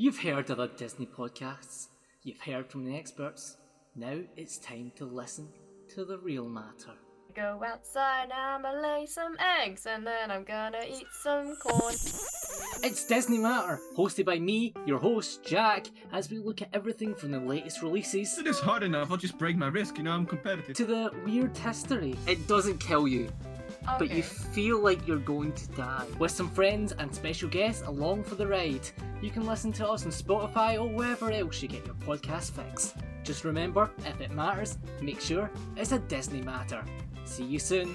You've heard other Disney podcasts, you've heard from the experts. Now it's time to listen to the real matter. Go outside, I'ma lay some eggs, and then I'm gonna eat some corn. It's Disney Matter, hosted by me, your host, Jack, as we look at everything from the latest releases it's hard enough, I'll just break my wrist, you know, I'm competitive. to the weird history. It doesn't kill you, but you feel like you're going to die. With some friends and special guests along for the ride, you can listen to us on Spotify or wherever else you get your podcast fix. Just remember, if it matters, make sure it's a Disney matter. See you soon.